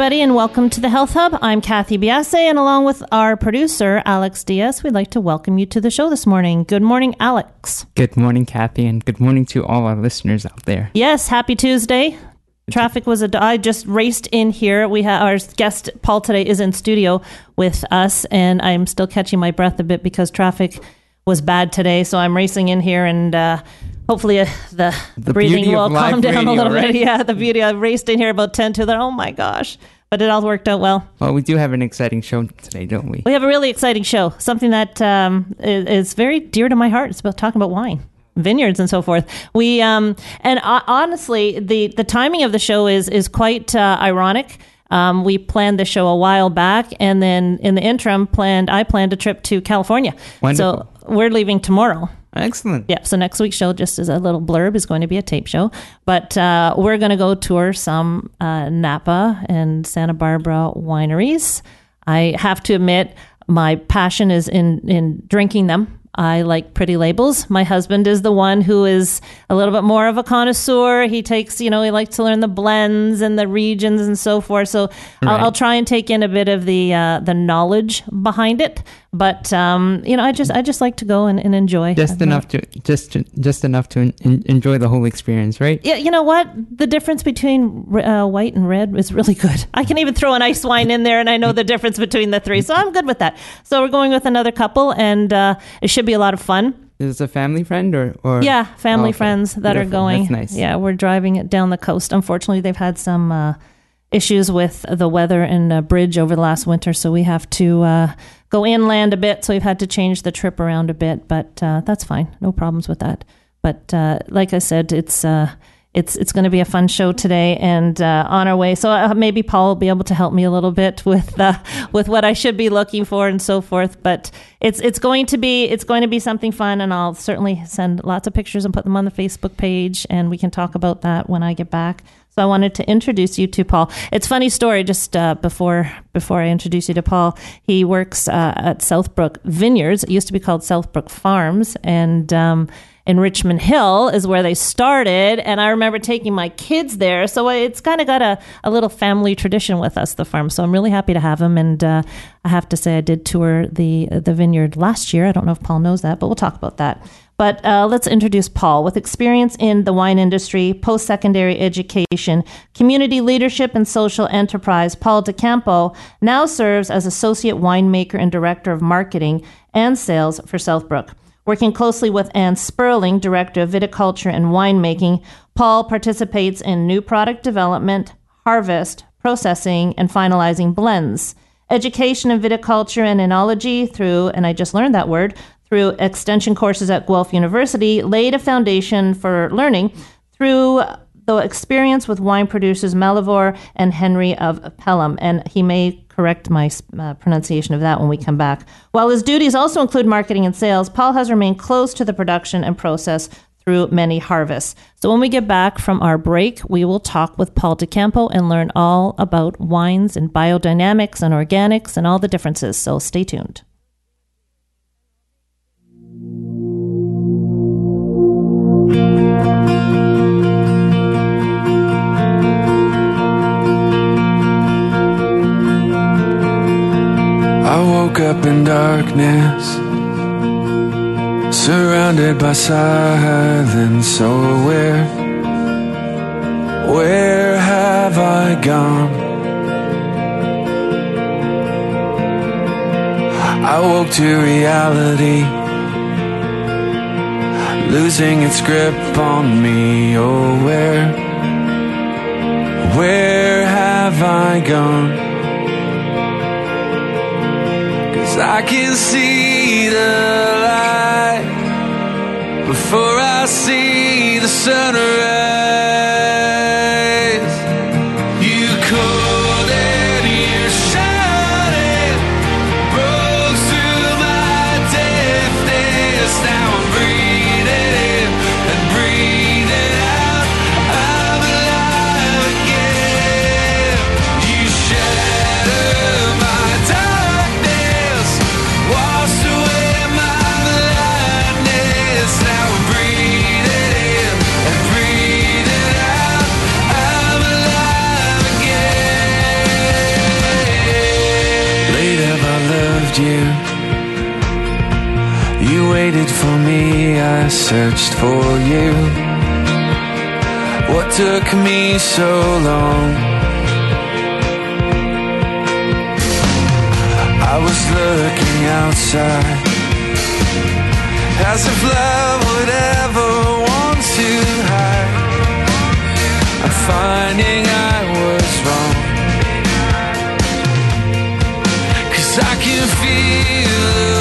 Everybody, and welcome to the Health Hub. I'm Kathy Biase, and along with our producer, Alex Diaz, we'd like to welcome you to the show this morning. Good morning, Alex. Good morning, Kathy, and good morning to all our listeners out there. Yes, happy Tuesday. Traffic was a. I just raced in here. We have our guest Paul today is in studio with us, and I'm still catching my breath a bit because traffic was bad today. So I'm racing in here, and uh, hopefully uh, the, The breathing will calm down a little right? bit. Yeah, the beauty. I raced in here about ten to. Then oh my gosh, but it all worked out well. Well, we do have an exciting show today, don't we? We have a really exciting show, something that um, is, is very dear to my heart. It's about talking about wine, vineyards, and so forth. We um, and uh, honestly, the the timing of the show is is quite uh, ironic. Um, we planned the show a while back, and then in the interim, planned I planned a trip to California. Wonderful. So we're leaving tomorrow. Excellent. Yeah, so next week's show, just as a little blurb, is going to be a tape show. But uh, we're going to go tour some uh, Napa and Santa Barbara wineries. I have to admit, my passion is in, in drinking them. I like pretty labels. My husband is the one who is a little bit more of a connoisseur. He takes, you know, he likes to learn the blends and the regions and so forth. So I'll, I'll try and take in a bit of the uh, the knowledge behind it. But um, you know, I just I just like to go and, and enjoy. Just not- enough to just just enough to en- enjoy the whole experience, right? Yeah, you know what? The difference between uh, white and red is really good. I can even throw an ice wine in there, and I know the difference between the three, so I'm good with that. So we're going with another couple, and uh, it should be a lot of fun. Is this a family friend or or Yeah, family Okay. friends that are going. That's nice. Yeah, we're driving it down the coast. Unfortunately, they've had some uh, issues with the weather and uh, bridge over the last winter, so we have to uh, go inland a bit. So we've had to change the trip around a bit, but uh, that's fine. No problems with that. But uh, like I said, it's. It's it's going to be a fun show today, and uh, on our way. So uh, maybe Paul will be able to help me a little bit with uh, with what I should be looking for and so forth. But it's it's going to be it's going to be something fun, and I'll certainly send lots of pictures and put them on the Facebook page, and we can talk about that when I get back. So I wanted to introduce you to Paul. It's funny story. Just uh, before before I introduce you to Paul, he works uh, at Southbrook Vineyards. It used to be called Southbrook Farms, and um, in Richmond Hill is where they started. And I remember taking my kids there, so it's kind of got a, a little family tradition with us, the farm. So I'm really happy to have them. And uh, I have to say, I did tour the the vineyard last year. I don't know if Paul knows that, but we'll talk about that. But uh, let's introduce Paul. With experience in the wine industry, post secondary education, community leadership, and social enterprise, Paul DeCampo now serves as associate winemaker and director of marketing and sales for Southbrook. Working closely with Ann Sperling, director of viticulture and winemaking, Paul participates in new product development, harvest, processing, and finalizing blends. Education in viticulture and enology through, and I just learned that word, through extension courses at Guelph University laid a foundation for learning through the experience with wine producers Malivoire and Henry of Pelham. And he may correct my uh, pronunciation of that when we come back. While his duties also include marketing and sales, Paul has remained close to the production and process through many harvests. So when we get back from our break, we will talk with Paul DeCampo and learn all about wines and biodynamics and organics and all the differences. So stay tuned. Woke up in darkness, surrounded by silence. So where, where have I gone? I woke to reality, losing its grip on me. Oh, where, where have I gone? I can see the light before I see the sunrise. Loved you. You waited for me, I searched for you. What took me so long? I was looking outside, as if love would ever want to hide. I'm finding I was wrong. Feel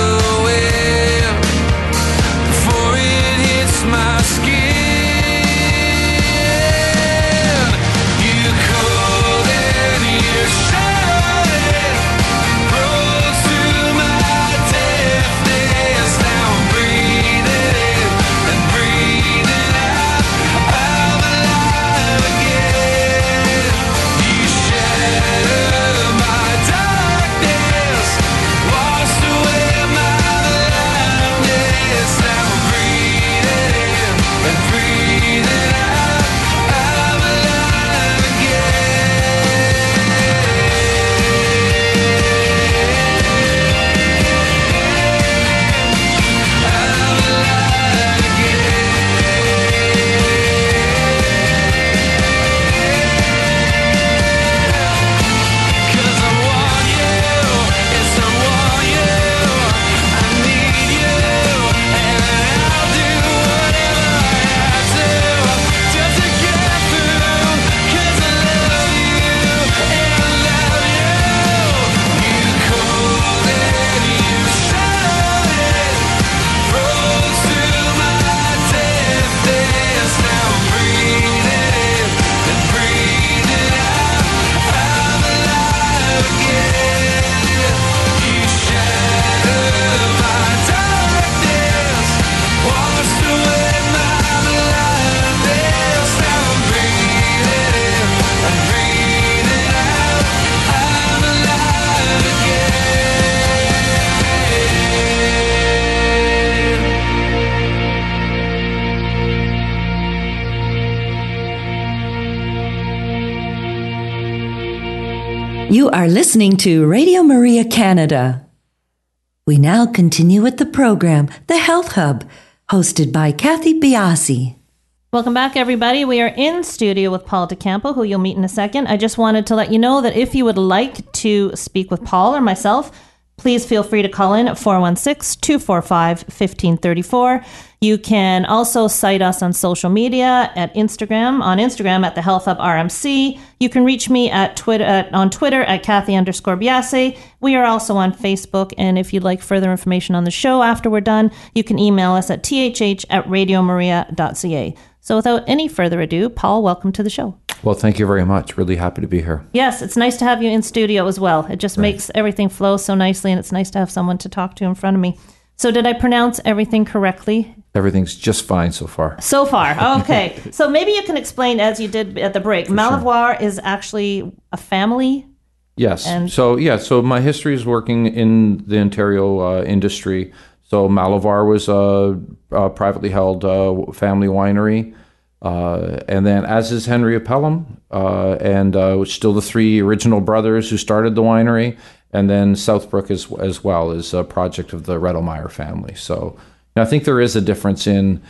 You are listening to Radio Maria Canada. We now continue with the program, The Health Hub, hosted by Kathy Biasi. Welcome back, everybody. We are in studio with Paul DeCampo, who you'll meet in a second. I just wanted to let you know that if you would like to speak with Paul or myself, please feel free to call in at 416 245 1534. You can also cite us on social media at Instagram, on Instagram at the Health Hub RMC. You can reach me at Twitter at, on Twitter at Kathy underscore Biase. We are also on Facebook, and if you'd like further information on the show after we're done, you can email us at thh at radiomaria.ca. So without any further ado, Paul, welcome to the show. Well, thank you very much. Really happy to be here. Yes, it's nice to have you in studio as well. It just makes everything flow so nicely, and it's nice to have someone to talk to in front of me. So, did I pronounce everything correctly Everything's just fine so far. so far? Okay. so, maybe you can explain, as you did at the break, Malivoire is actually a family. Yes. And- so yeah, so my history is working in the Ontario uh, industry. So Malivoire was a, a privately held uh, family winery, uh, and then as is Henry of Pelham, uh, and uh, still the three original brothers who started the winery, and then Southbrook as as well is a project of the Redelmeier family. So I think there is a difference in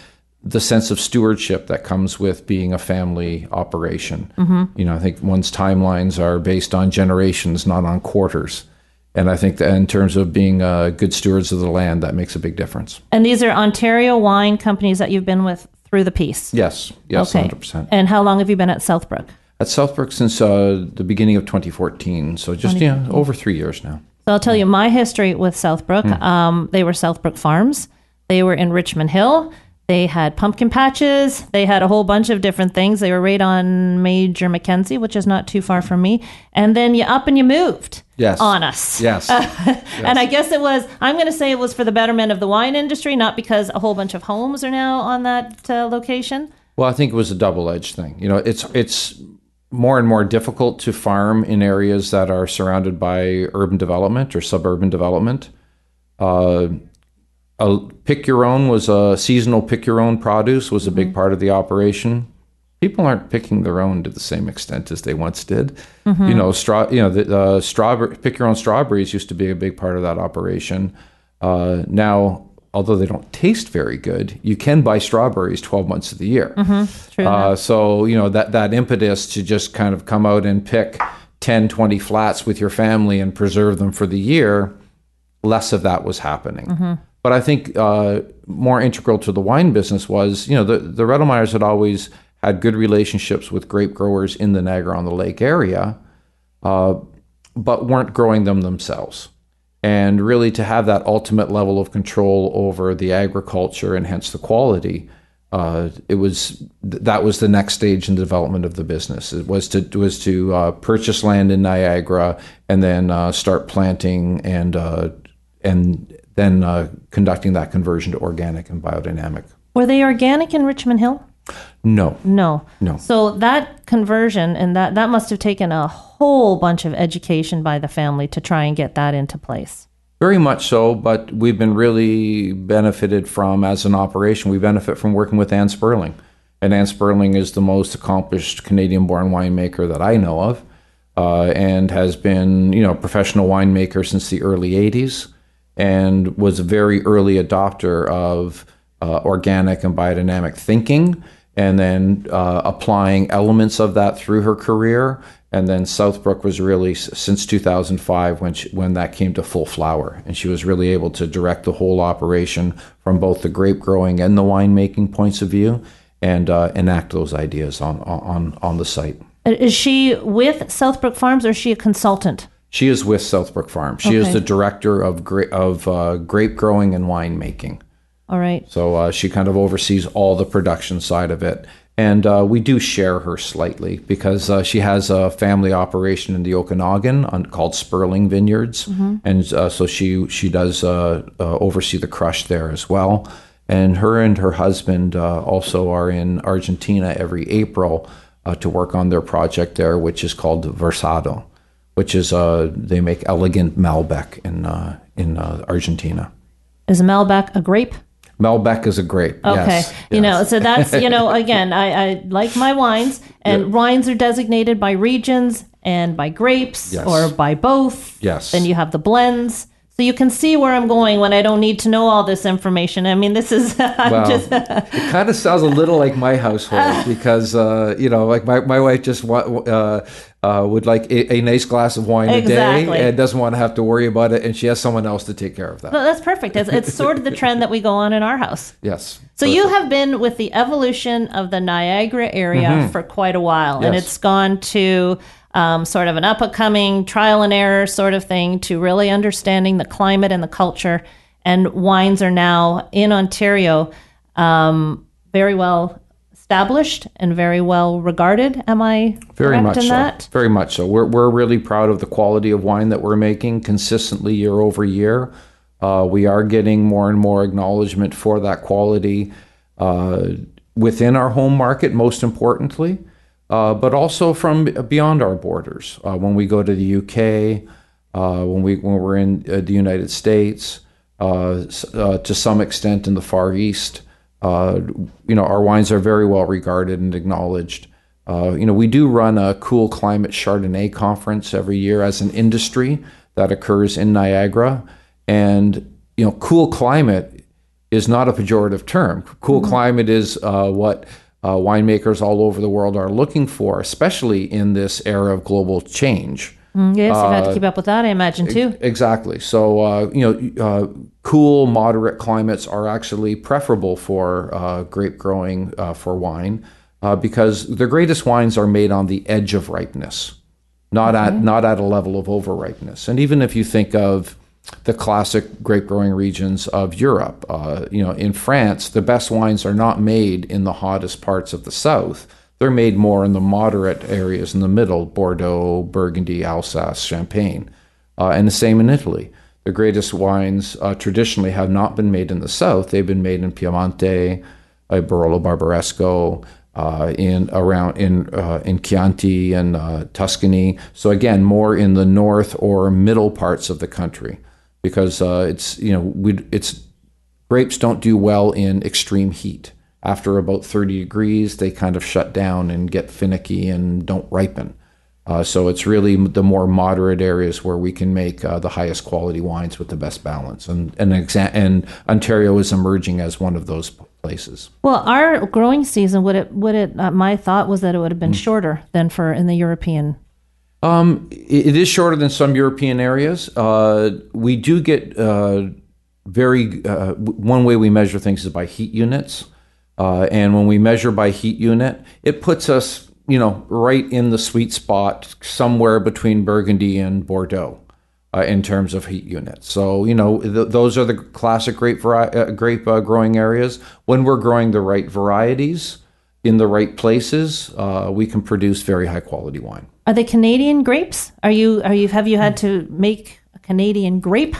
the sense of stewardship that comes with being a family operation. You know, I think one's timelines are based on generations, not on quarters. And I think that in terms of being uh, good stewards of the land, that makes a big difference. And these are Ontario wine companies that you've been with through the piece. Yes, yes, Okay. 100%. And how long have you been at Southbrook? At Southbrook since uh, the beginning of 2014, so just yeah, over three years now. So I'll tell you my history with Southbrook. Um, they were Southbrook Farms. They were in Richmond Hill. They had pumpkin patches. They had a whole bunch of different things. They were right on Major Mackenzie, which is not too far from me. And then you up and you moved Yes. on us. Yes. And I guess it was, I'm going to say it was for the betterment of the wine industry, not because a whole bunch of homes are now on that uh, location. Well, I think it was a double-edged thing. You know, it's it's more and more difficult to farm in areas that are surrounded by urban development or suburban development. Uh, a pick your own was a seasonal pick your own produce was a big part of the operation. People aren't picking their own to the same extent as they once did. You know, straw. You know, the uh, strawberry pick your own strawberries used to be a big part of that operation. Uh, now, although they don't taste very good, you can buy strawberries twelve months of the year. True. Uh, so, you know, that, that impetus to just kind of come out and pick 10, 20 flats with your family and preserve them for the year, less of that was happening. But I think uh, more integral to the wine business was, you know, the, the Redelmeiers had always had good relationships with grape growers in the Niagara on the Lake area, uh, but weren't growing them themselves. And really, to have that ultimate level of control over the agriculture and hence the quality, uh, it was that was the next stage in the development of the business. It was to was to uh, purchase land in Niagara and then uh, start planting and uh, and then uh, conducting that conversion to organic and biodynamic. were they organic in Richmond Hill? No, No. No. So that conversion and that that must have taken a whole bunch of education by the family to try and get that into place. Very much so, but we've been really benefited from as an operation. We benefit from working with Ann Sperling. And Ann Sperling is the most accomplished Canadian born winemaker that I know of uh, and has been, you know, a professional winemaker since the early 80s and was a very early adopter of uh, organic and biodynamic thinking and then uh, applying elements of that through her career. And then Southbrook was really since 2005 when she, when that came to full flower, and she was really able to direct the whole operation from both the grape growing and the winemaking points of view, and uh, enact those ideas on on on the site. Is she with Southbrook Farms or is she a consultant? She is with Southbrook Farms. She is the director of gra- of uh, grape growing and winemaking. All right. So uh, she kind of oversees all the production side of it. And uh, we do share her slightly because uh, she has a family operation in the Okanagan on, called Sperling Vineyards, and uh, so she she does uh, uh, oversee the crush there as well. And her and her husband uh, also are in Argentina every April uh, to work on their project there, which is called Versado, which is uh, they make elegant Malbec in uh, in uh, Argentina. Is Malbec a grape? Malbec is a grape. Okay. yes, You know, so that's, you know, again, I, I like my wines, and wines are designated by regions and by grapes Yes. or by both. Yes. Then you have the blends. So you can see where I'm going when I don't need to know all this information. I mean, this is, I'm Well, just, it kind of sounds a little like my household because uh, you know, like my, my wife just wa- uh, uh, would like a, a nice glass of wine a day and doesn't want to have to worry about it, and she has someone else to take care of that. no, that's perfect. It's, it's sort of the trend that we go on in our house. yes. So you have been with the evolution of the Niagara area for quite a while, and Mm-hmm. It's gone to um, sort of an up and coming trial and error sort of thing to really understanding the climate and the culture. And wines are now in Ontario um, very well established and very well regarded. Am I Very correct much in so. that? Very much so. We're, we're really proud of the quality of wine that we're making consistently year over year. Uh, we are getting more and more acknowledgement for that quality uh, within our home market, most importantly, uh, but also from beyond our borders. Uh, when we go to the UK, uh, when we when we're in uh, the United States, uh, uh, to some extent in the Far East, uh, you know, our wines are very well regarded and acknowledged. Uh, you know, we do run a cool climate Chardonnay conference every year as an industry that occurs in Niagara, and you know, cool climate is not a pejorative term. Cool climate is uh, what uh, winemakers all over the world are looking for, especially in this era of global change. Mm, yes, you've had to keep up with that, I imagine, too. Exactly. So, uh, you know, uh, cool, moderate climates are actually preferable for uh, grape growing uh, for wine uh, because the greatest wines are made on the edge of ripeness, not at not at a level of over ripeness. And even if you think of the classic grape growing regions of Europe, uh, you know, in France, the best wines are not made in the hottest parts of the south they're made more in the moderate areas in the middle Bordeaux, Burgundy, Alsace, Champagne. Uh, and the same in Italy. The greatest wines uh, traditionally have not been made in the south, they've been made in Piemonte, uh, Barolo Barbaresco. Uh, in around in uh, in Chianti and uh, Tuscany, so again more in the north or middle parts of the country, because uh, it's you know we it's grapes don't do well in extreme heat after about 30 degrees, they kind of shut down and get finicky and don't ripen. Uh, so it's really the more moderate areas where we can make uh, the highest quality wines with the best balance, and and, exa- and Ontario is emerging as one of those places. Well, our growing season would it would it uh, my thought was that it would have been shorter than for in the European. Um, it, is shorter than some European areas. Uh, we do get uh, very uh, one way we measure things is by heat units. Uh, and when we measure by heat unit, it puts us, you know, right in the sweet spot somewhere between Burgundy and Bordeaux uh, in terms of heat units. So, you know, th- those are the classic grape, vari- uh, grape uh, growing areas. When we're growing the right varieties in the right places, uh, we can produce very high quality wine. Are they Canadian grapes? Are you are you have you had to make a Canadian grape?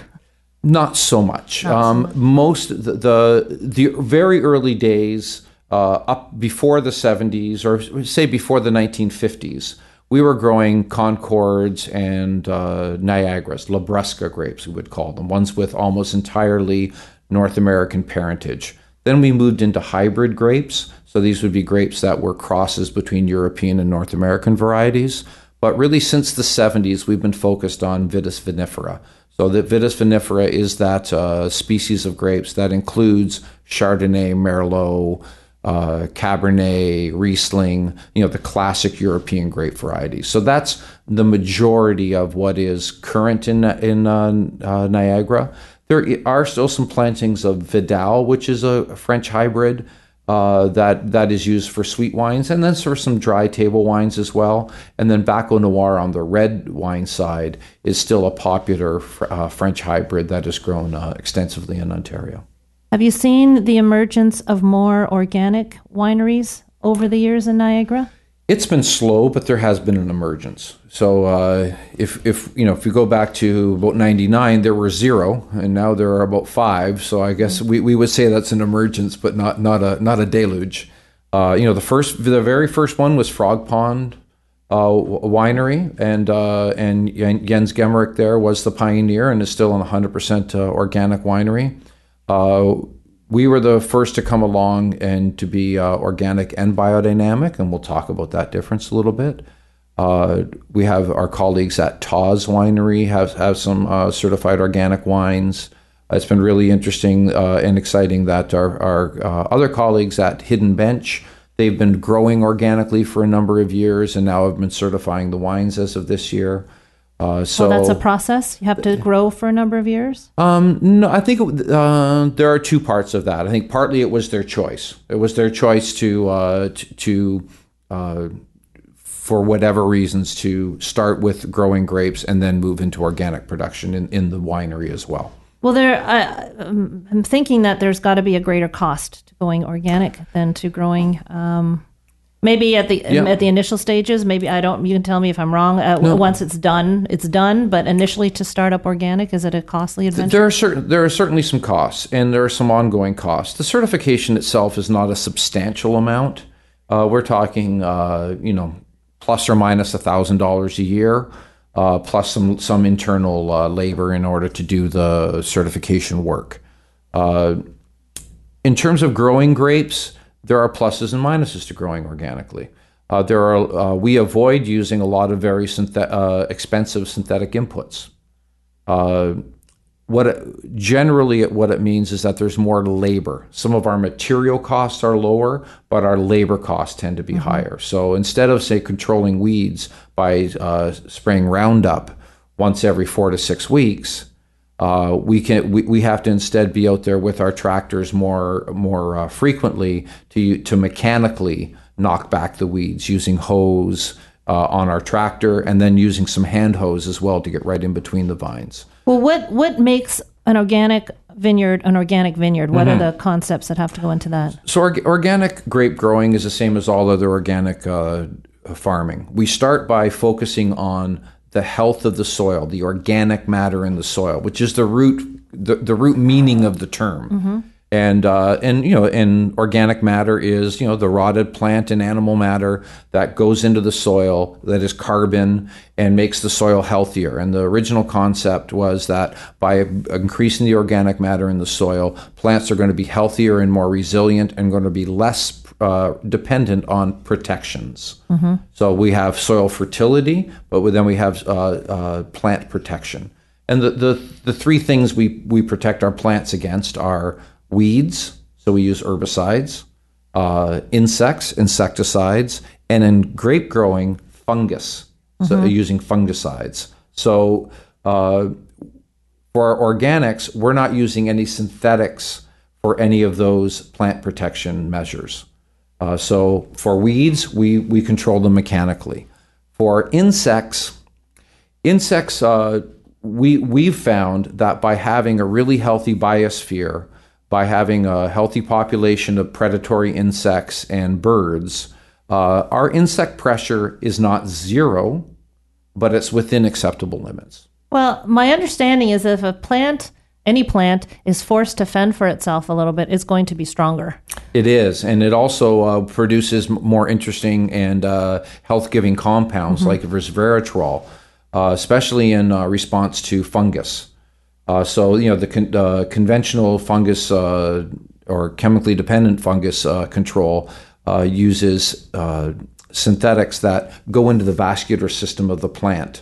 Not so much. um, Most the, the the very early days, uh, up before the '70s, or say before the 1950s, we were growing Concords and uh, Niagaras, Labrusca grapes, we would call them, ones with almost entirely North American parentage. Then we moved into hybrid grapes. So these would be grapes that were crosses between European and North American varieties. But really, since the 70s, we've been focused on Vitis vinifera. So the Vitis vinifera is that uh, species of grapes that includes Chardonnay, Merlot, uh, Cabernet, Riesling, you know, the classic European grape varieties. So that's the majority of what is current in, in uh, uh, Niagara. There are still some plantings of Vidal, which is a French hybrid uh, that that is used for sweet wines, and then for some dry table wines as well. And then Baco Noir on the red wine side is still a popular uh, French hybrid that is grown uh, extensively in Ontario. Have you seen the emergence of more organic wineries over the years in Niagara? It's been slow, but there has been an emergence. So uh, if if you know if you go back to about '99, there were zero, and now there are about five. So I guess we, we would say that's an emergence, but not not a not a deluge. Uh, you know, the first the very first one was Frog Pond uh, Winery, and uh, and Jens Gemmrich there was the pioneer, and is still an 100% uh, organic winery. We were the first to come along and to be uh, organic and biodynamic, and we'll talk about that difference a little bit. Uh, we have our colleagues at Tawse Winery have have some uh, certified organic wines. It's been really interesting uh, and exciting that our, our uh, other colleagues at Hidden Bench they've been growing organically for a number of years and now have been certifying the wines as of this year. Uh, so well, that's a process. You have to grow for a number of years. Um, no, I think uh, there are two parts of that. I think partly it was their choice. It was their choice to uh, to, to uh, for whatever reasons to start with growing grapes and then move into organic production in, in the winery as well. Well, there, I'm thinking that there's got to be a greater cost to going organic than to growing. Um, Maybe at the Yeah. at the initial stages, maybe I don't. You can tell me if I'm wrong. Uh, No. Once it's done, it's done. But initially, to start up organic, is it a costly adventure? There are certain there are certainly some costs, and there are some ongoing costs. The certification itself is not a substantial amount. Uh, we're talking, uh, you know, plus or minus a thousand dollars a year, uh, plus some some internal uh, labor in order to do the certification work. Uh, in terms of growing grapes, there are pluses and minuses to growing organically. Uh, there are uh, we avoid using a lot of very synthet- uh, expensive synthetic inputs. Uh, what it, generally it, what it means is that there's more labor. Some of our material costs are lower, but our labor costs tend to be higher. So instead of say controlling weeds by uh, spraying Roundup once every four to six weeks, uh, we can we, we have to instead be out there with our tractors more more uh, frequently to to mechanically knock back the weeds using hoes uh, on our tractor and then using some hand hoes as well to get right in between the vines. Well, what what makes an organic vineyard an organic vineyard? What Mm-hmm. are the concepts that have to go into that? So org- organic grape growing is the same as all other organic uh, farming. We start by focusing on the health of the soil, the organic matter in the soil, which is the root the, the root meaning of the term. And uh, and you know, and organic matter is you know the rotted plant and animal matter that goes into the soil that is carbon and makes the soil healthier. And the original concept was that by increasing the organic matter in the soil, plants are going to be healthier and more resilient and going to be less uh, dependent on protections. So we have soil fertility, but then we have uh, uh, plant protection. And the, the, the three things we, we protect our plants against are weeds, so we use herbicides, uh, insects, insecticides, and in grape growing, fungus, so using fungicides. So uh, for our organics, we're not using any synthetics for any of those plant protection measures. Uh, so for weeds, we, we control them mechanically. For insects, insects, uh, we we've found that by having a really healthy biosphere, by having a healthy population of predatory insects and birds, uh, our insect pressure is not zero, but it's within acceptable limits. Well, my understanding is if a plant, any plant, is forced to fend for itself a little bit, it's going to be stronger. It is, and it also uh, produces more interesting and uh, health-giving compounds like resveratrol, uh, especially in uh, response to fungus. Uh, so, you know, the con- uh, conventional fungus uh, or chemically dependent fungus uh, control uh, uses uh, synthetics that go into the vascular system of the plant.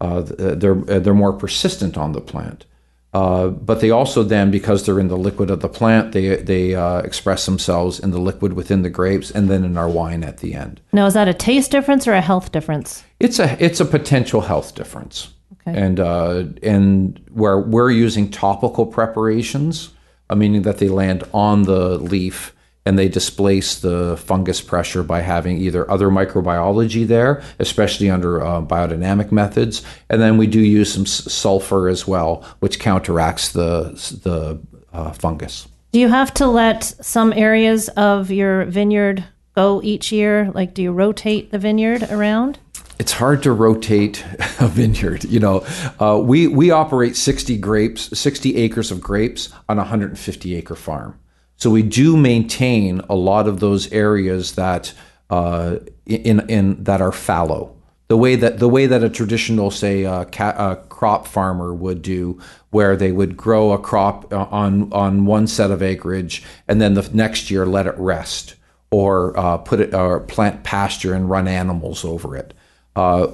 Uh, they're they're more persistent on the plant. Uh, but they also then, because they're in the liquid of the plant, they they uh, express themselves in the liquid within the grapes and then in our wine at the end. Now, is that a taste difference or a health difference? It's a it's a potential health difference, Okay. and uh, and where we're using topical preparations, uh, meaning that they land on the leaf and they displace the fungus pressure by having either other microbiology there, especially under uh, biodynamic methods, and then we do use some s- sulfur as well, which counteracts the the uh, fungus. Do you have to let some areas of your vineyard go each year? Like, do you rotate the vineyard around? it's hard to rotate a vineyard. You know, uh, we we operate sixty grapes, sixty acres of grapes on a hundred and fifty acre farm. So we do maintain a lot of those areas that uh, in in that are fallow. The way that the way that a traditional, say, uh, ca- uh, crop farmer would do, where they would grow a crop uh, on on one set of acreage and then the next year let it rest, or uh, put it or plant pasture and run animals over it. Uh,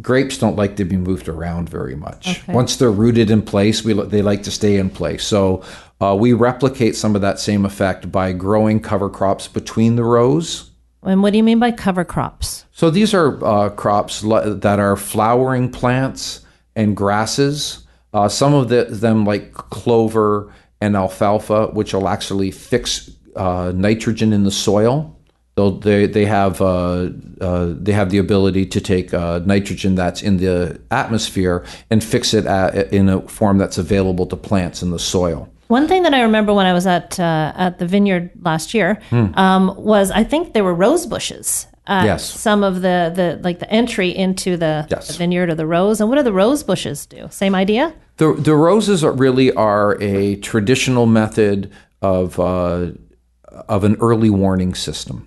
grapes don't like to be moved around very much. Once they're rooted in place, we they like to stay in place. So uh, we replicate some of that same effect by growing cover crops between the rows. And what do you mean by cover crops? So these are uh, crops that are flowering plants and grasses. Uh, some of the, them, like clover and alfalfa, which will actually fix uh, nitrogen in the soil. They'll, they they have uh, uh, they have the ability to take uh, nitrogen that's in the atmosphere and fix it at, in a form that's available to plants in the soil. One thing that I remember when I was at uh, at the vineyard last year um, was I think there were rose bushes. At Yes. Some of the, the like the entry into the, Yes. the vineyard or the rose. And what do the rose bushes do? Same idea? The the roses are really are a traditional method of uh, of an early warning system.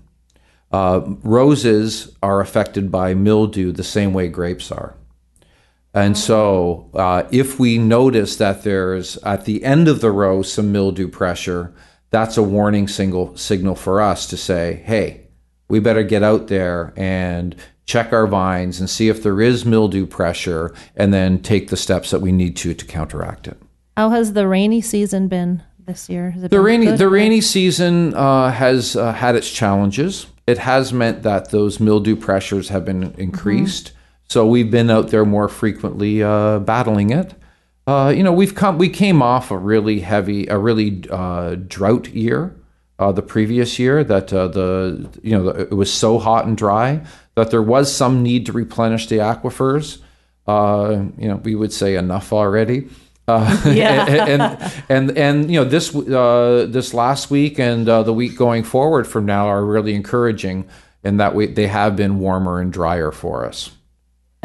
Uh, roses are affected by mildew the same way grapes are. And so, uh, if we notice that there's at the end of the row some mildew pressure, that's a warning signal signal for us to say, "Hey, we better get out there and check our vines and see if there is mildew pressure, and then take the steps that we need to to counteract it." How has the rainy season been this year? The rainy good? the rainy season uh, has uh, had its challenges. It has meant that those mildew pressures have been increased. So we've been out there more frequently uh, battling it. Uh, you know, we've come we came off a really heavy, a really uh, drought year. Uh, the previous year, that uh, the you know the, it was so hot and dry that there was some need to replenish the aquifers. Uh, you know, we would say enough already. Uh, Yeah. and, and and and you know this uh, this last week and uh, the week going forward from now are really encouraging in that we, they have been warmer and drier for us.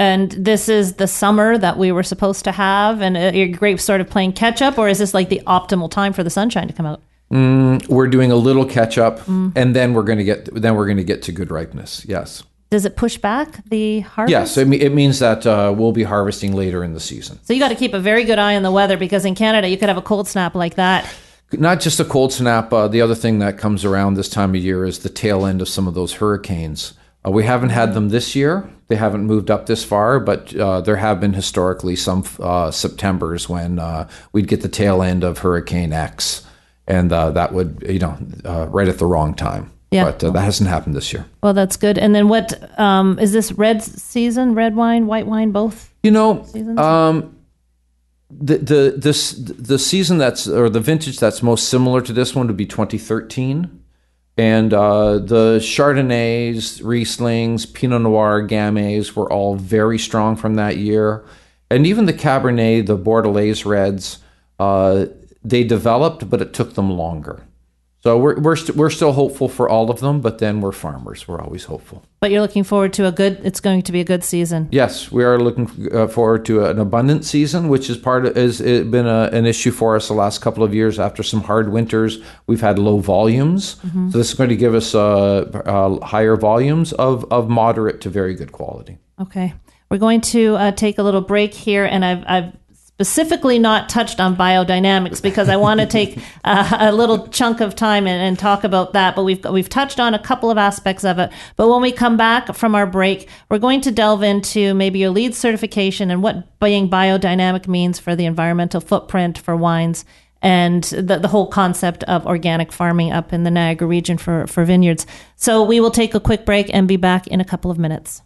And this is the summer that we were supposed to have, and uh, your grapes sort of playing catch up, or is this like the optimal time for the sunshine to come out? We're doing a little catch up, Mm. and then we're going to get then we're going to get to good ripeness. Yes, Does it push back the harvest? yes. It, it means that uh, we'll be harvesting later in the season. So you got to keep a very good eye on the weather because in Canada you could have a cold snap like that. Not just a cold snap. Uh, the other thing that comes around this time of year is the tail end of some of those hurricanes. Uh, we haven't had them this year. They haven't moved up this far, but uh, there have been historically some uh, Septembers when uh, we'd get the tail end of Hurricane X, and uh, that would, you know, uh, right at the wrong time. Yeah. But uh, that hasn't happened this year. Well, that's good. And then what um, is this red season? Red wine, white wine, both? You know, um, the the this the season that's or the vintage that's most similar to this one would be 2013, and uh, the Chardonnays, Rieslings, Pinot Noir, Gamay were all very strong from that year, and even the Cabernet, the Bordelais reds, uh, they developed, but it took them longer. So we're we're, st- we're still hopeful for all of them, but then we're farmers. We're always hopeful. But you're looking forward to a good. It's going to be a good season. Yes, we are looking uh, forward to an abundant season, which is part of has been a, an issue for us the last couple of years. After some hard winters, we've had low volumes, so this is going to give us uh, uh, higher volumes of of moderate to very good quality. Okay, we're going to uh, take a little break here, and I've I've specifically not touched on biodynamics because I want to take uh, a little chunk of time and, and talk about that. But we've we've touched on a couple of aspects of it. But when we come back from our break, we're going to delve into maybe your LEED certification and what being biodynamic means for the environmental footprint for wines. And the, the whole concept of organic farming up in the Niagara region for, for vineyards. So we will take a quick break and be back in a couple of minutes.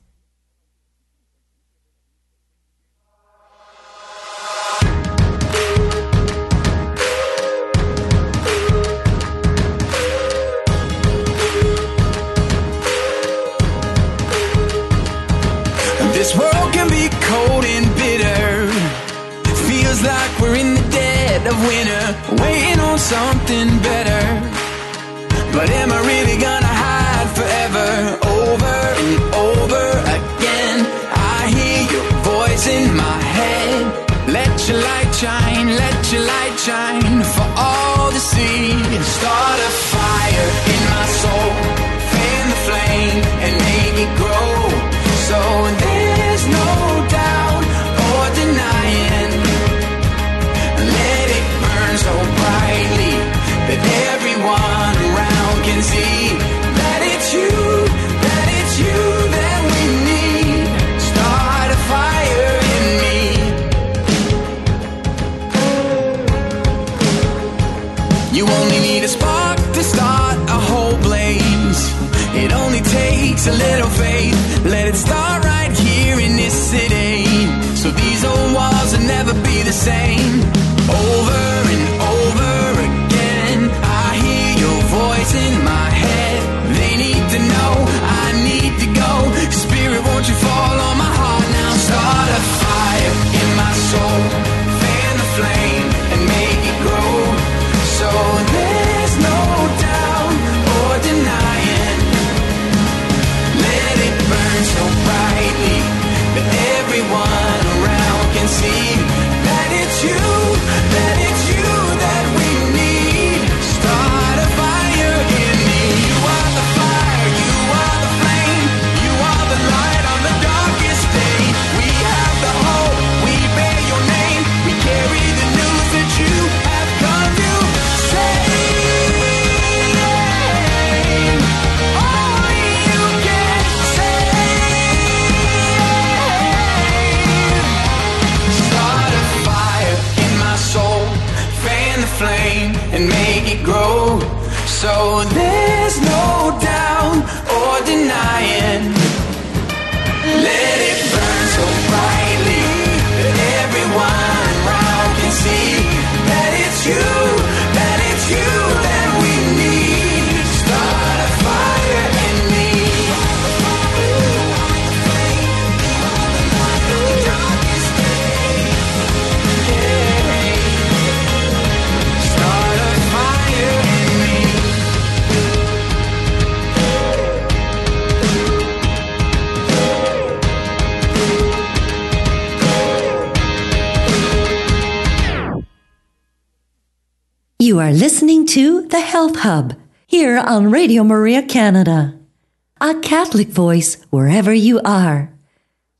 Something better. But am I really gonna hide forever? Over and over again, I hear your voice in my head. Let your light shine, let same. Health Hub here on Radio Maria Canada, a Catholic voice wherever you are.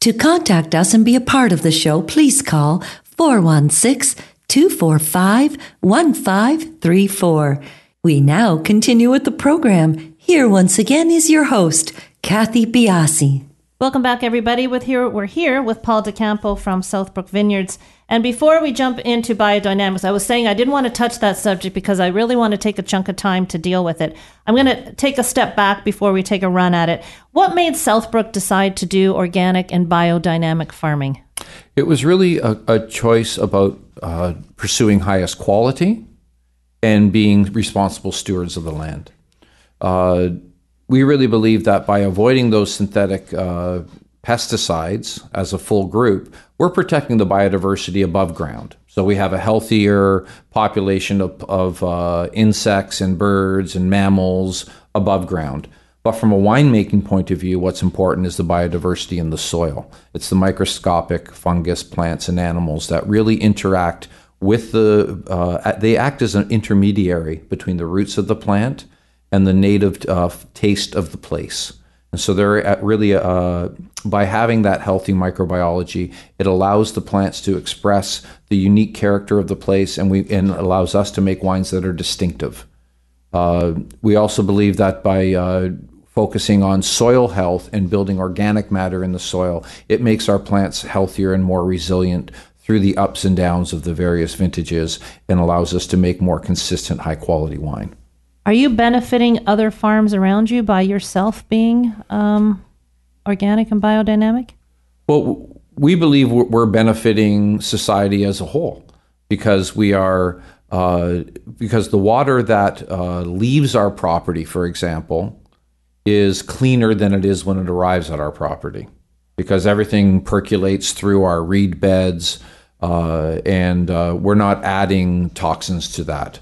To contact us and be a part of the show, please call 416 245 1534. We now continue with the program. Here once again is your host, Kathy Biasi. Welcome back, everybody. With here, we're here with Paul DeCampo from Southbrook Vineyards. And before we jump into biodynamics, I was saying I didn't want to touch that subject because I really want to take a chunk of time to deal with it. I'm going to take a step back before we take a run at it. What made Southbrook decide to do organic and biodynamic farming? It was really a, a choice about uh, pursuing highest quality and being responsible stewards of the land. Uh, we really believe that by avoiding those synthetic uh, pesticides as a full group, we're protecting the biodiversity above ground. So we have a healthier population of, of uh, insects and birds and mammals above ground. But from a winemaking point of view, what's important is the biodiversity in the soil. It's the microscopic fungus, plants, and animals that really interact with the, uh, they act as an intermediary between the roots of the plant and the native uh, taste of the place. And so they're really, uh, by having that healthy microbiology, it allows the plants to express the unique character of the place, and we and allows us to make wines that are distinctive. Uh, we also believe that by uh, focusing on soil health and building organic matter in the soil, it makes our plants healthier and more resilient through the ups and downs of the various vintages, and allows us to make more consistent, high quality wine. Are you benefiting other farms around you by yourself being um, organic and biodynamic? Well, we believe we're benefiting society as a whole because we are uh, because the water that uh, leaves our property, for example, is cleaner than it is when it arrives at our property because everything percolates through our reed beds uh, and uh, we're not adding toxins to that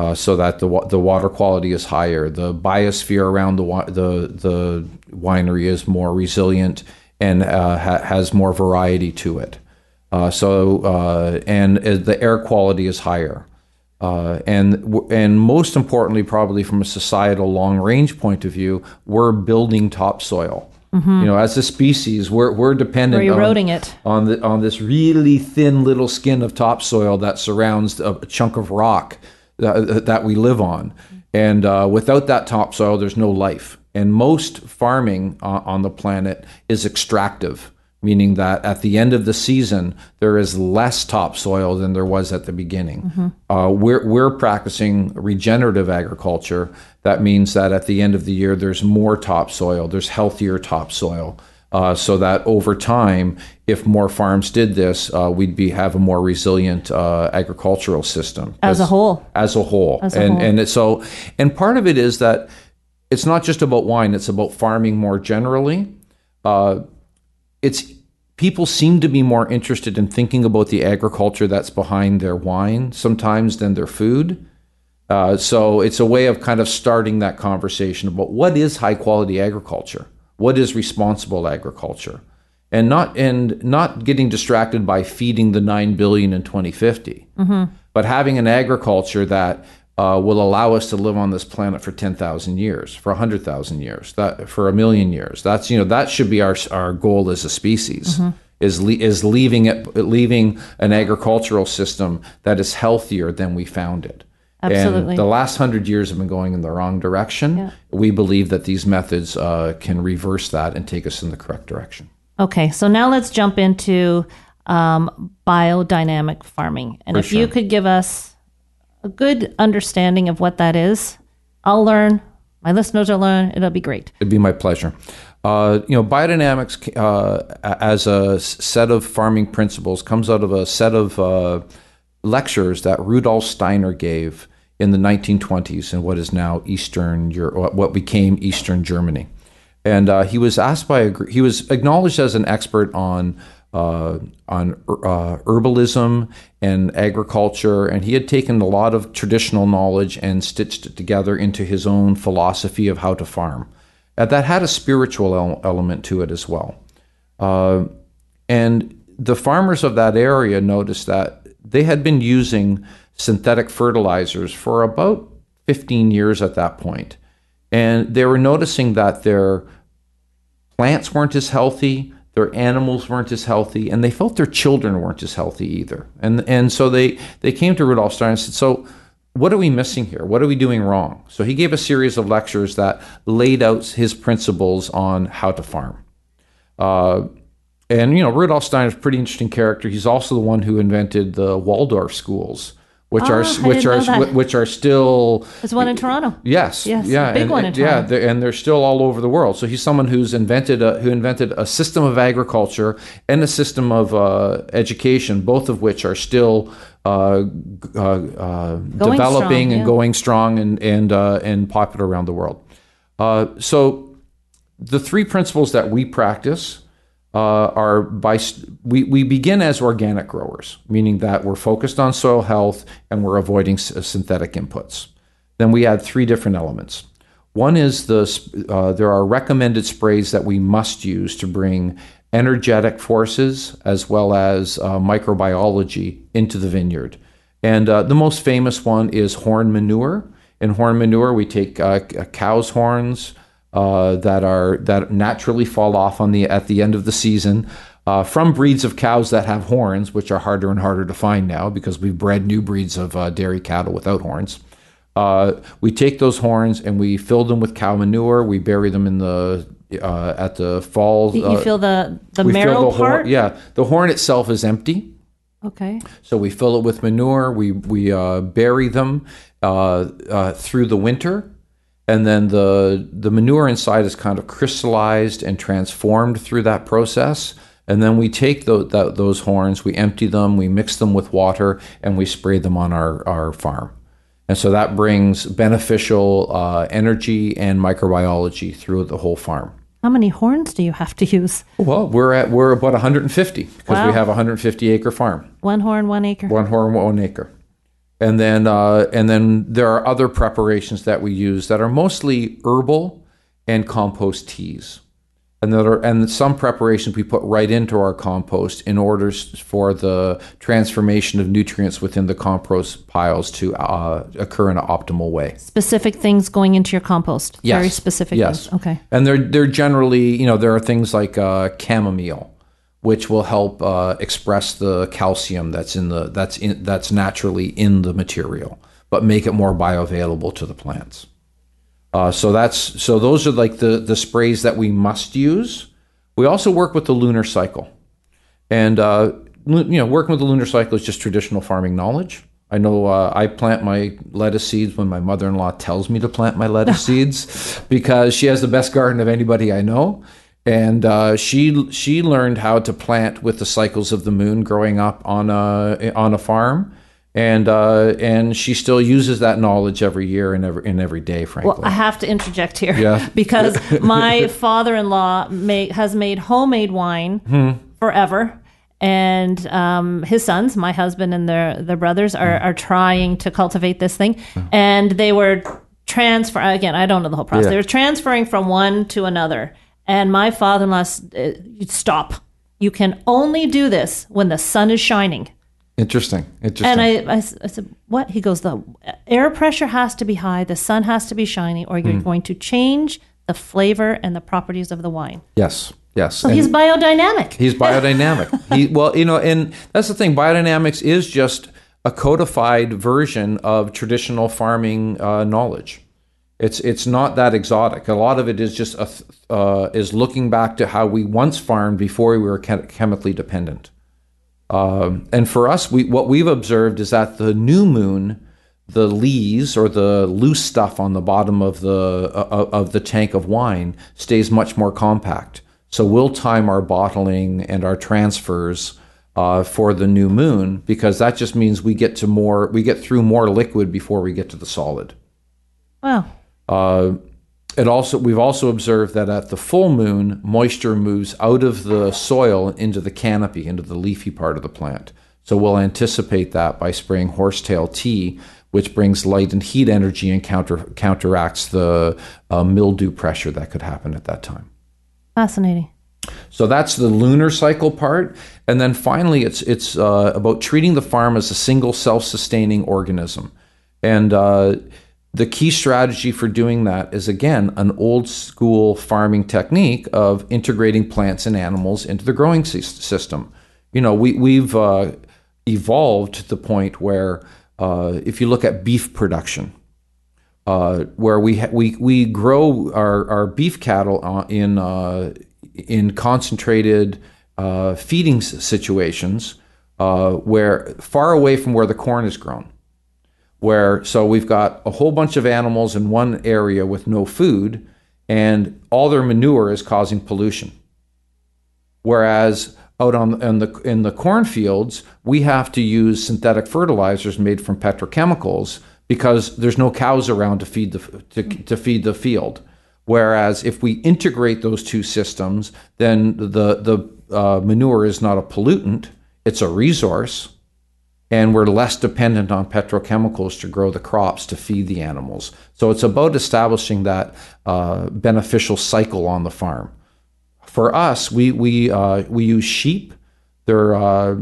uh, so that the the water quality is higher. The biosphere around the the the winery is more resilient and uh, ha- has more variety to it. Uh, so uh, and the air quality is higher. Uh, and and most importantly, probably from a societal long range point of view, we're building topsoil. Mm-hmm. You know, as a species, we're we're dependent we're eroding on, it on the on this really thin little skin of topsoil that surrounds a chunk of rock that, that we live on. And uh, without that topsoil, there's no life. And most farming uh, on the planet is extractive, meaning that at the end of the season, there is less topsoil than there was at the beginning. Mm-hmm. Uh, we're, we're practicing regenerative agriculture. That means that at the end of the year, there's more topsoil, there's healthier topsoil. Uh, so that over time, if more farms did this, uh, we'd be have a more resilient uh, agricultural system as a whole. As a whole, as a and whole. and so, and part of it is that it's not just about wine; it's about farming more generally. Uh, it's people seem to be more interested in thinking about the agriculture that's behind their wine sometimes than their food. Uh, so it's a way of kind of starting that conversation about what is high quality agriculture what is responsible agriculture and not and not getting distracted by feeding the 9 billion in 2050 mm-hmm. but having an agriculture that uh, will allow us to live on this planet for 10,000 years for 100,000 years that for a million years that's you know that should be our our goal as a species mm-hmm. is le- is leaving it leaving an agricultural system that is healthier than we found it Absolutely. And the last hundred years have been going in the wrong direction. Yeah. We believe that these methods uh, can reverse that and take us in the correct direction. Okay, so now let's jump into um, biodynamic farming. And For if sure. you could give us a good understanding of what that is, I'll learn. My listeners will learn. It'll be great. It'd be my pleasure. Uh, you know, biodynamics uh, as a set of farming principles comes out of a set of uh, lectures that Rudolf Steiner gave in the 1920s in what is now Eastern Europe, what became Eastern Germany. And uh, he was asked by a he was acknowledged as an expert on uh, on uh, herbalism and agriculture, and he had taken a lot of traditional knowledge and stitched it together into his own philosophy of how to farm. And that had a spiritual el- element to it as well. Uh, and the farmers of that area noticed that they had been using synthetic fertilizers for about 15 years at that point. And they were noticing that their plants weren't as healthy, their animals weren't as healthy, and they felt their children weren't as healthy either. And and so they they came to Rudolf Steiner and said, "So what are we missing here? What are we doing wrong?" So he gave a series of lectures that laid out his principles on how to farm. Uh, and you know, Rudolf Steiner is a pretty interesting character. He's also the one who invented the Waldorf schools, which Ah, are which are which are still There's one in Toronto. Yes. Yes, Yeah. big and, one in and- Yeah. They're- and they're still all over the world. So he's someone who's invented a, who invented a system of agriculture and a system of uh, education, both of which are still uh, uh, uh, developing strong, and yeah. going strong and and uh, and popular around the world. Uh, so the three principles that we practice uh, are by we, we begin as organic growers, meaning that we're focused on soil health and we're avoiding s- synthetic inputs. Then we add three different elements. One is the uh, there are recommended sprays that we must use to bring energetic forces as well as uh, microbiology into the vineyard. And uh, the most famous one is horn manure. In horn manure, we take uh, cow's horns, uh, that are that naturally fall off on the at the end of the season uh, from breeds of cows that have horns, which are harder and harder to find now because we've bred new breeds of uh, dairy cattle without horns. Uh, we take those horns and we fill them with cow manure. We bury them in the uh, at the fall. You uh, feel the the marrow the part. horn. Yeah, the horn itself is empty. Okay. So we fill it with manure. We we uh, bury them uh, uh, through the winter, and then the the manure inside is kind of crystallized and transformed through that process. And then we take tho- that, those horns, we empty them, we mix them with water, and we spray them on our, our farm. And so that brings beneficial uh, energy and microbiology through the whole farm. How many horns do you have to use? Well, we're at we're about 150 because Wow. we have a 150 acre farm. One horn, one acre. one horn, one acre. And then, uh, and then there are other preparations that we use that are mostly herbal and compost teas, and that are and some preparations we put right into our compost in order for the transformation of nutrients within the compost piles to uh, occur in an optimal way. Specific things going into your compost. Yes. Very specific Yes. things. Okay. And they're they're generally you know there are things like uh, chamomile, which will help uh, express the calcium that's in the that's in that's naturally in the material, but make it more bioavailable to the plants. Uh, so that's so those are like the the sprays that we must use. We also work with the lunar cycle, and uh, you know working with the lunar cycle is just traditional farming knowledge. I know uh, I plant my lettuce seeds when my mother-in-law tells me to plant my lettuce seeds because she has the best garden of anybody I know, and uh, she she learned how to plant with the cycles of the moon growing up on a on a farm, and uh, and she still uses that knowledge every year and every in every day. Frankly, Well, I have to interject here Yeah. because my father-in-law has made homemade wine Hmm. forever, and um, his sons, my husband and their their brothers, are Hmm. are trying to cultivate this thing, and they were transfer again. I don't know the whole process. Yeah. They were transferring from one to another, and my father-in-law s- uh, stop. You can only do this when the sun is shining. interesting, interesting. And I said, what? He goes, the air pressure has to be high, the sun has to be shining, or you're going to change the flavor and the properties of the wine. yes, yes. So And- he's biodynamic. He's biodynamic. he well, you know, and that's the thing. Biodynamics is just a codified version of traditional farming uh, knowledge. It's it's not that exotic. A lot of it is just a, uh, is looking back to how we once farmed before we were chem- chemically dependent. Um, and for us, we what we've observed is that the new moon, the lees or the loose stuff on the bottom of the uh, of the tank of wine stays much more compact. So we'll time our bottling and our transfers uh, for the new moon because that just means we get to more we get through more liquid before we get to the solid. Wow. Uh, it also we've also observed that at the full moon, moisture moves out of the soil into the canopy, into the leafy part of the plant. So we'll anticipate that by spraying horsetail tea, which brings light and heat energy and counter counteracts the uh, mildew pressure that could happen at that time. Fascinating. So that's the lunar cycle part, and then finally, it's it's uh, about treating the farm as a single self-sustaining organism, and uh, the key strategy for doing that is again an old school farming technique of integrating plants and animals into the growing system. You know, we we've uh, evolved to the point where uh, if you look at beef production, uh, where we ha- we we grow our, our beef cattle uh, in uh, in concentrated uh, feeding situations, where far away from where the corn is grown. Where so we've got a whole bunch of animals in one area with no food, and all their manure is causing pollution. Whereas out on in the in the cornfields, we have to use synthetic fertilizers made from petrochemicals because there's no cows around to feed the to, to feed the field. Whereas if we integrate those two systems, then the the uh, manure is not a pollutant; it's a resource, and we're less dependent on petrochemicals to grow the crops to feed the animals. So it's about establishing that uh, beneficial cycle on the farm for us, we we uh, we use sheep. They're uh,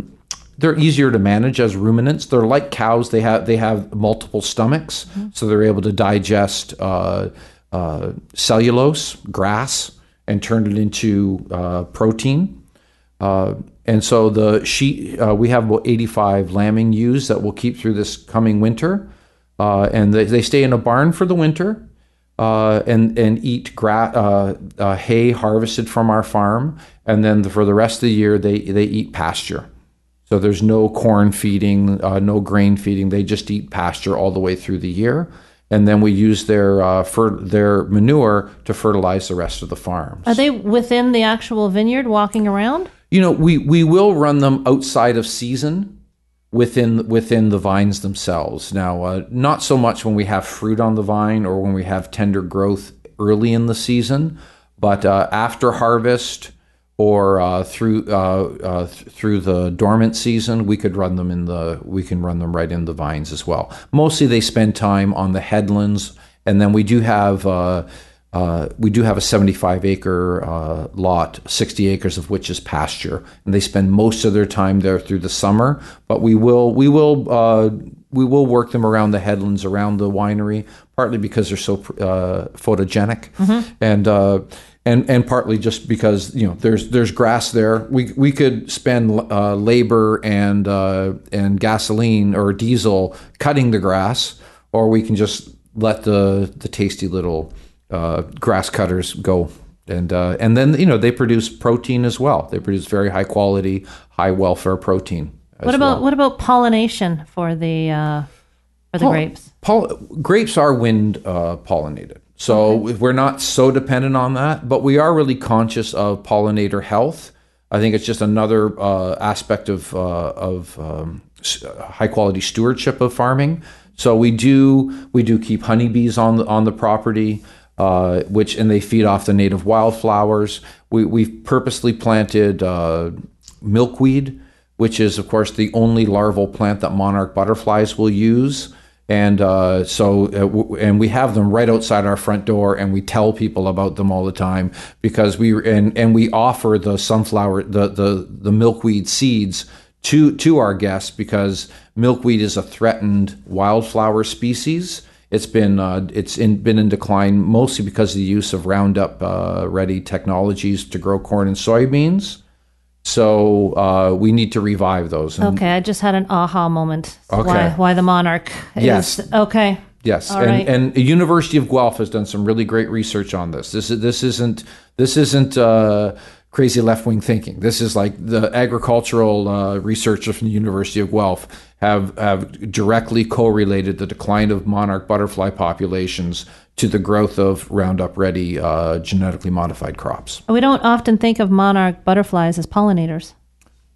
they're easier to manage as ruminants. They're like cows. They have they have multiple stomachs, so they're able to digest uh, uh, cellulose, grass, and turn it into uh, protein. And so the sheep, uh, we have about 85 lambing ewes that we'll keep through this coming winter. Uh, and they, they stay in a barn for the winter uh, and and eat gra- uh, uh, hay harvested from our farm, and then for the rest of the year they they eat pasture. So there's no corn feeding, uh, no grain feeding. They just eat pasture all the way through the year, and then we use their uh, fer- their manure to fertilize the rest of the farm. Are they within the actual vineyard walking around? You know, we we will run them outside of season within within the vines themselves. Now, uh, not so much when we have fruit on the vine or when we have tender growth early in the season, but uh, after harvest or uh, through uh, uh, th- through the dormant season, we could run them in the we can run them right in the vines as well. Mostly, they spend time on the headlands, and then we do have. Uh, we do have a 75 acre uh, lot, 60 acres of which is pasture, and they spend most of their time there through the summer. But we will we will uh, we will work them around the headlands around the winery, partly because they're so uh, photogenic, and uh, and and partly just because you know there's there's grass there. We we could spend uh, labor and uh, and gasoline or diesel cutting the grass, or we can just let the the tasty little uh, grass cutters go. And uh, and then you know they produce protein as well. They produce very high quality, high welfare protein. What about well. what about pollination for the uh, for the Pol- grapes? Pol- grapes are wind uh, pollinated, so we're not so dependent on that. But we are really conscious of pollinator health. I think it's just another uh, aspect of uh, of um, high quality stewardship of farming. So we do we do keep honeybees on the on the property, uh, which and they feed off the native wildflowers. We we've purposely planted uh, milkweed, which is of course the only larval plant that monarch butterflies will use. And uh, so, uh, w- and we have them right outside our front door, and we tell people about them all the time because we and and we offer the sunflower, the the the milkweed seeds to to our guests because milkweed is a threatened wildflower species. It's been uh, it's in, been in decline mostly because of the use of Roundup uh, ready technologies to grow corn and soybeans. So uh, we need to revive those. And Okay, I just had an aha moment. Okay. Why why the monarch? is- Yes. Okay. Yes, All and, right. and the University of Guelph has done some really great research on this. This is this isn't this isn't uh, crazy left wing thinking. This is like the agricultural uh, researchers from the University of Guelph have have directly correlated the decline of monarch butterfly populations to the growth of Roundup Ready uh, genetically modified crops. We don't often think of monarch butterflies as pollinators.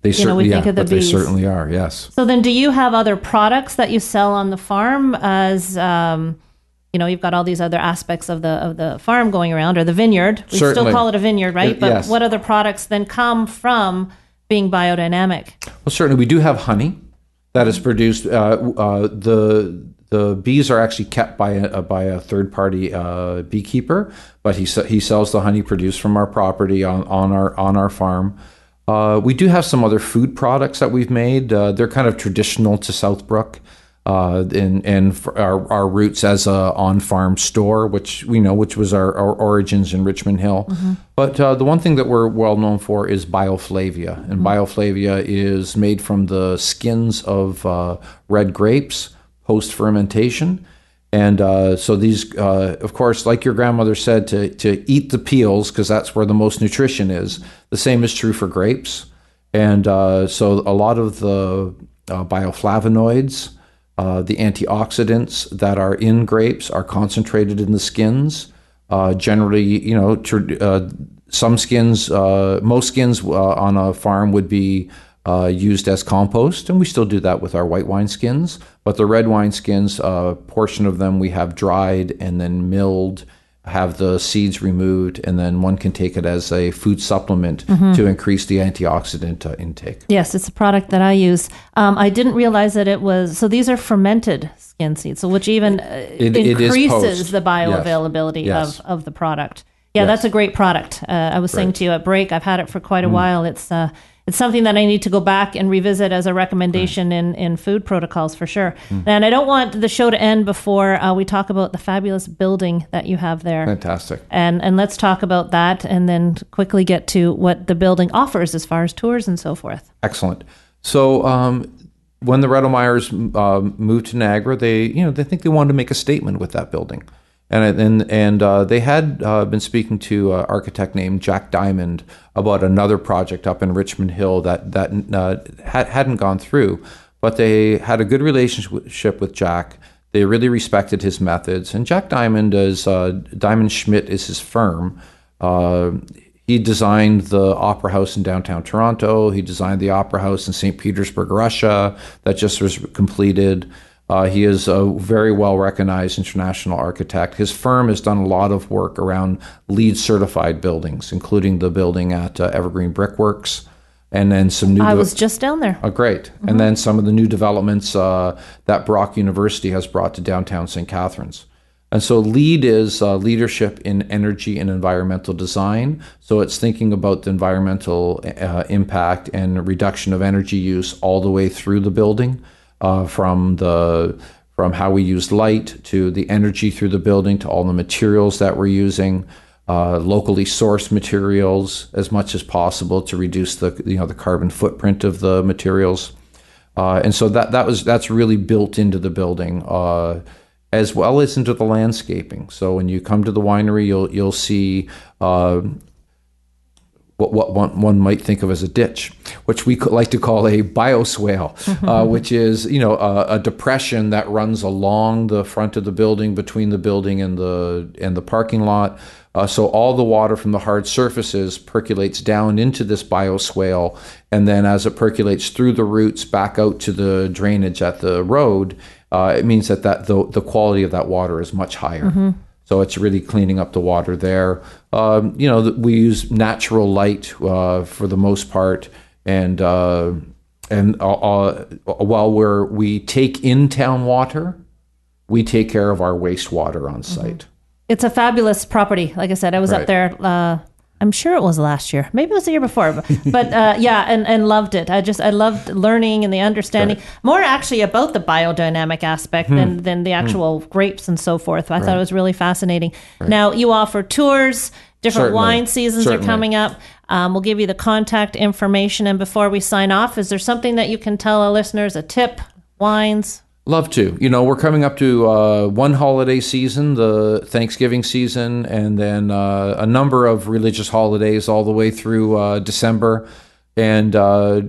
They know, certainly think yeah, of the but they certainly are. Yes. So then, do you have other products that you sell on the farm? As um, you know, you've got all these other aspects of the of the farm going around, or the vineyard. We still call it a vineyard, right? It- but yes. what other products then come from being biodynamic? Well, certainly we do have honey that is produced. Uh, uh, the the bees are actually kept by a by a third party uh, beekeeper, but he he sells the honey produced from our property on, on our on our farm. Uh, we do have some other food products that we've made. Uh, they're kind of traditional to Southbrook, uh, and and our, our roots as a on farm store, which we know which was our, our origins in Richmond Hill. But uh, the one thing that we're well known for is bioflavia, and bioflavia is made from the skins of uh, red grapes post fermentation. And uh, so these, uh, of course, like your grandmother said, to, to eat the peels because that's where the most nutrition is. The same is true for grapes. And uh, so a lot of the uh, bioflavonoids, uh, the antioxidants that are in grapes are concentrated in the skins. Uh, generally, you know, tr- uh, some skins, uh, most skins on a farm would be used as compost, and we still do that with our white wine skins. But the red wine skins, a portion of them we have dried and then milled, have the seeds removed, and then one can take it as a food supplement to increase the antioxidant uh, intake. Yes, it's a product that I use. Um, I didn't realize that it was. So these are fermented skin seeds, so which even uh, It- increases the bioavailability Yes. of, of the product. Yeah, Yes. that's a great product. Uh, I was saying to you at break, I've had it for quite a Mm. while. It's uh, it's something that I need to go back and revisit as a recommendation in, in food protocols for sure. Mm. And I don't want the show to end before uh, we talk about the fabulous building that you have there. Fantastic. And and let's talk about that, and then quickly get to what the building offers as far as tours and so forth. Excellent. So um, when the Redelmeiers um, moved to Niagara, they you know they think they wanted to make a statement with that building, and and and uh, they had uh, been speaking to an architect named Jack Diamond about another project up in Richmond Hill that that uh, had, hadn't gone through, but they had a good relationship with Jack. They really respected his methods, and Jack Diamond is uh, Diamond Schmitt is his firm. Uh, he designed the Opera House in downtown Toronto. He designed the Opera House in St. Petersburg, Russia, that just was completed. Uh, he is a very well recognized international architect. His firm has done a lot of work around LEED certified buildings, including the building at uh, Evergreen Brickworks, and then some new. I de- was just down there. Oh, great. And then some of the new developments uh, that Brock University has brought to downtown St. Catharines. And so LEED is uh, leadership in energy and environmental design. So it's thinking about the environmental uh, impact and reduction of energy use all the way through the building, uh, from the from how we use light to the energy through the building to all the materials that we're using, uh, locally sourced materials as much as possible to reduce the you know the carbon footprint of the materials. Uh, and so that that was that's really built into the building, uh, as well as into the landscaping. So when you come to the winery, you'll you'll see uh, what what one, one might think of as a ditch, which we like to call a bioswale, uh, which is you know a, a depression that runs along the front of the building between the building and the and the parking lot. Uh, so all the water from the hard surfaces percolates down into this bioswale, and then as it percolates through the roots back out to the drainage at the road, uh, it means that, that the, the quality of that water is much higher. So it's really cleaning up the water there. Um, you know, we use natural light uh, for the most part, and uh, and uh, uh, while we're we take in town water, we take care of our wastewater on site. It's a fabulous property. Like I said, I was up Right. there. I'm sure it was last year. Maybe it was the year before. But, but uh, yeah, and, and loved it. I just I loved learning and the understanding more actually about the biodynamic aspect Hmm. than than the actual grapes and so forth. I thought it was really fascinating. Now you offer tours. Different Certainly. wine seasons Certainly. are coming up. Um, we'll give you the contact information. And before we sign off, is there something that you can tell our listeners? A tip, wines. Love to. You know, we're coming up to uh, one holiday season, the Thanksgiving season, and then uh, a number of religious holidays all the way through uh, December. And uh,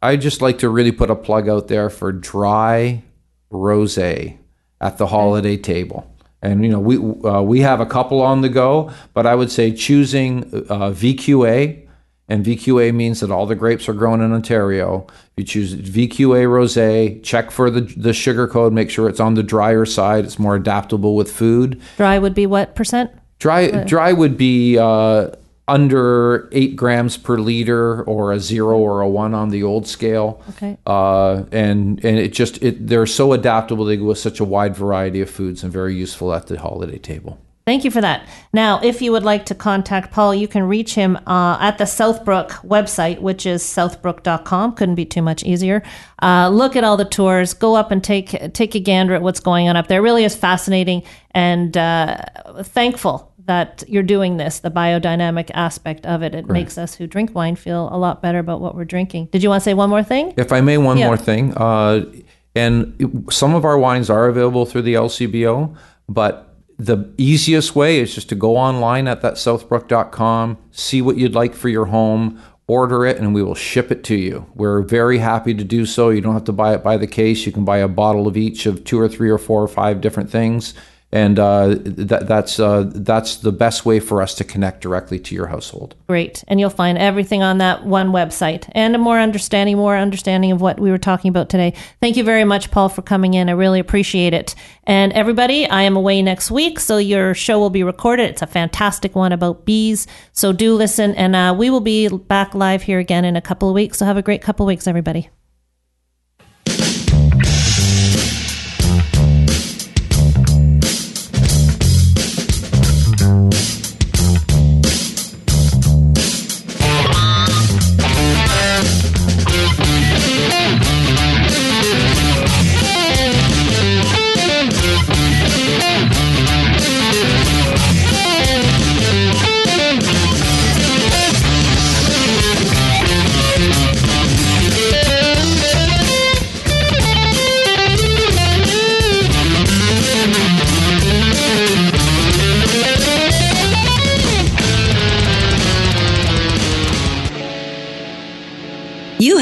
I just like to really put a plug out there for dry rosé at the holiday table. And you know, we uh, we have a couple on the go, but I would say choosing uh, VQA and VQA means that all the grapes are grown in Ontario. You choose VQA rosé, check for the the sugar code, make sure it's on the drier side. It's more adaptable with food. Dry would be what percent? Dry dry would be uh, under eight grams per liter, or a zero or a one on the old scale. Okay. Uh, and and it just it they're so adaptable. They go with such a wide variety of foods and very useful at the holiday table. Thank you for that. Now, if you would like to contact Paul, you can reach him uh, at the Southbrook website, which is southbrook.com. Couldn't be too much easier. Uh, look at all the tours. Go up and take take a gander at what's going on up there. It really is fascinating and uh, thankful that you're doing this. The biodynamic aspect of it. It makes us who drink wine feel a lot better about what we're drinking. Did you want to say one more thing? If I may, one Yeah. more thing. Uh, and some of our wines are available through the LCBO, but the easiest way is just to go online at that southbrook.com, see what you'd like for your home, order it, and we will ship it to you. We're very happy to do so. You don't have to buy it by the case. You can buy a bottle of each of two or three or four or five different things. And uh, that, that's uh, that's the best way for us to connect directly to your household. Great. And you'll find everything on that one website and a more understanding, more understanding of what we were talking about today. Thank you very much, Paul, for coming in. I really appreciate it. And everybody, I am away next week, so your show will be recorded. It's a fantastic one about bees. So do listen, and uh, we will be back live here again in a couple of weeks. So have a great couple of weeks, everybody.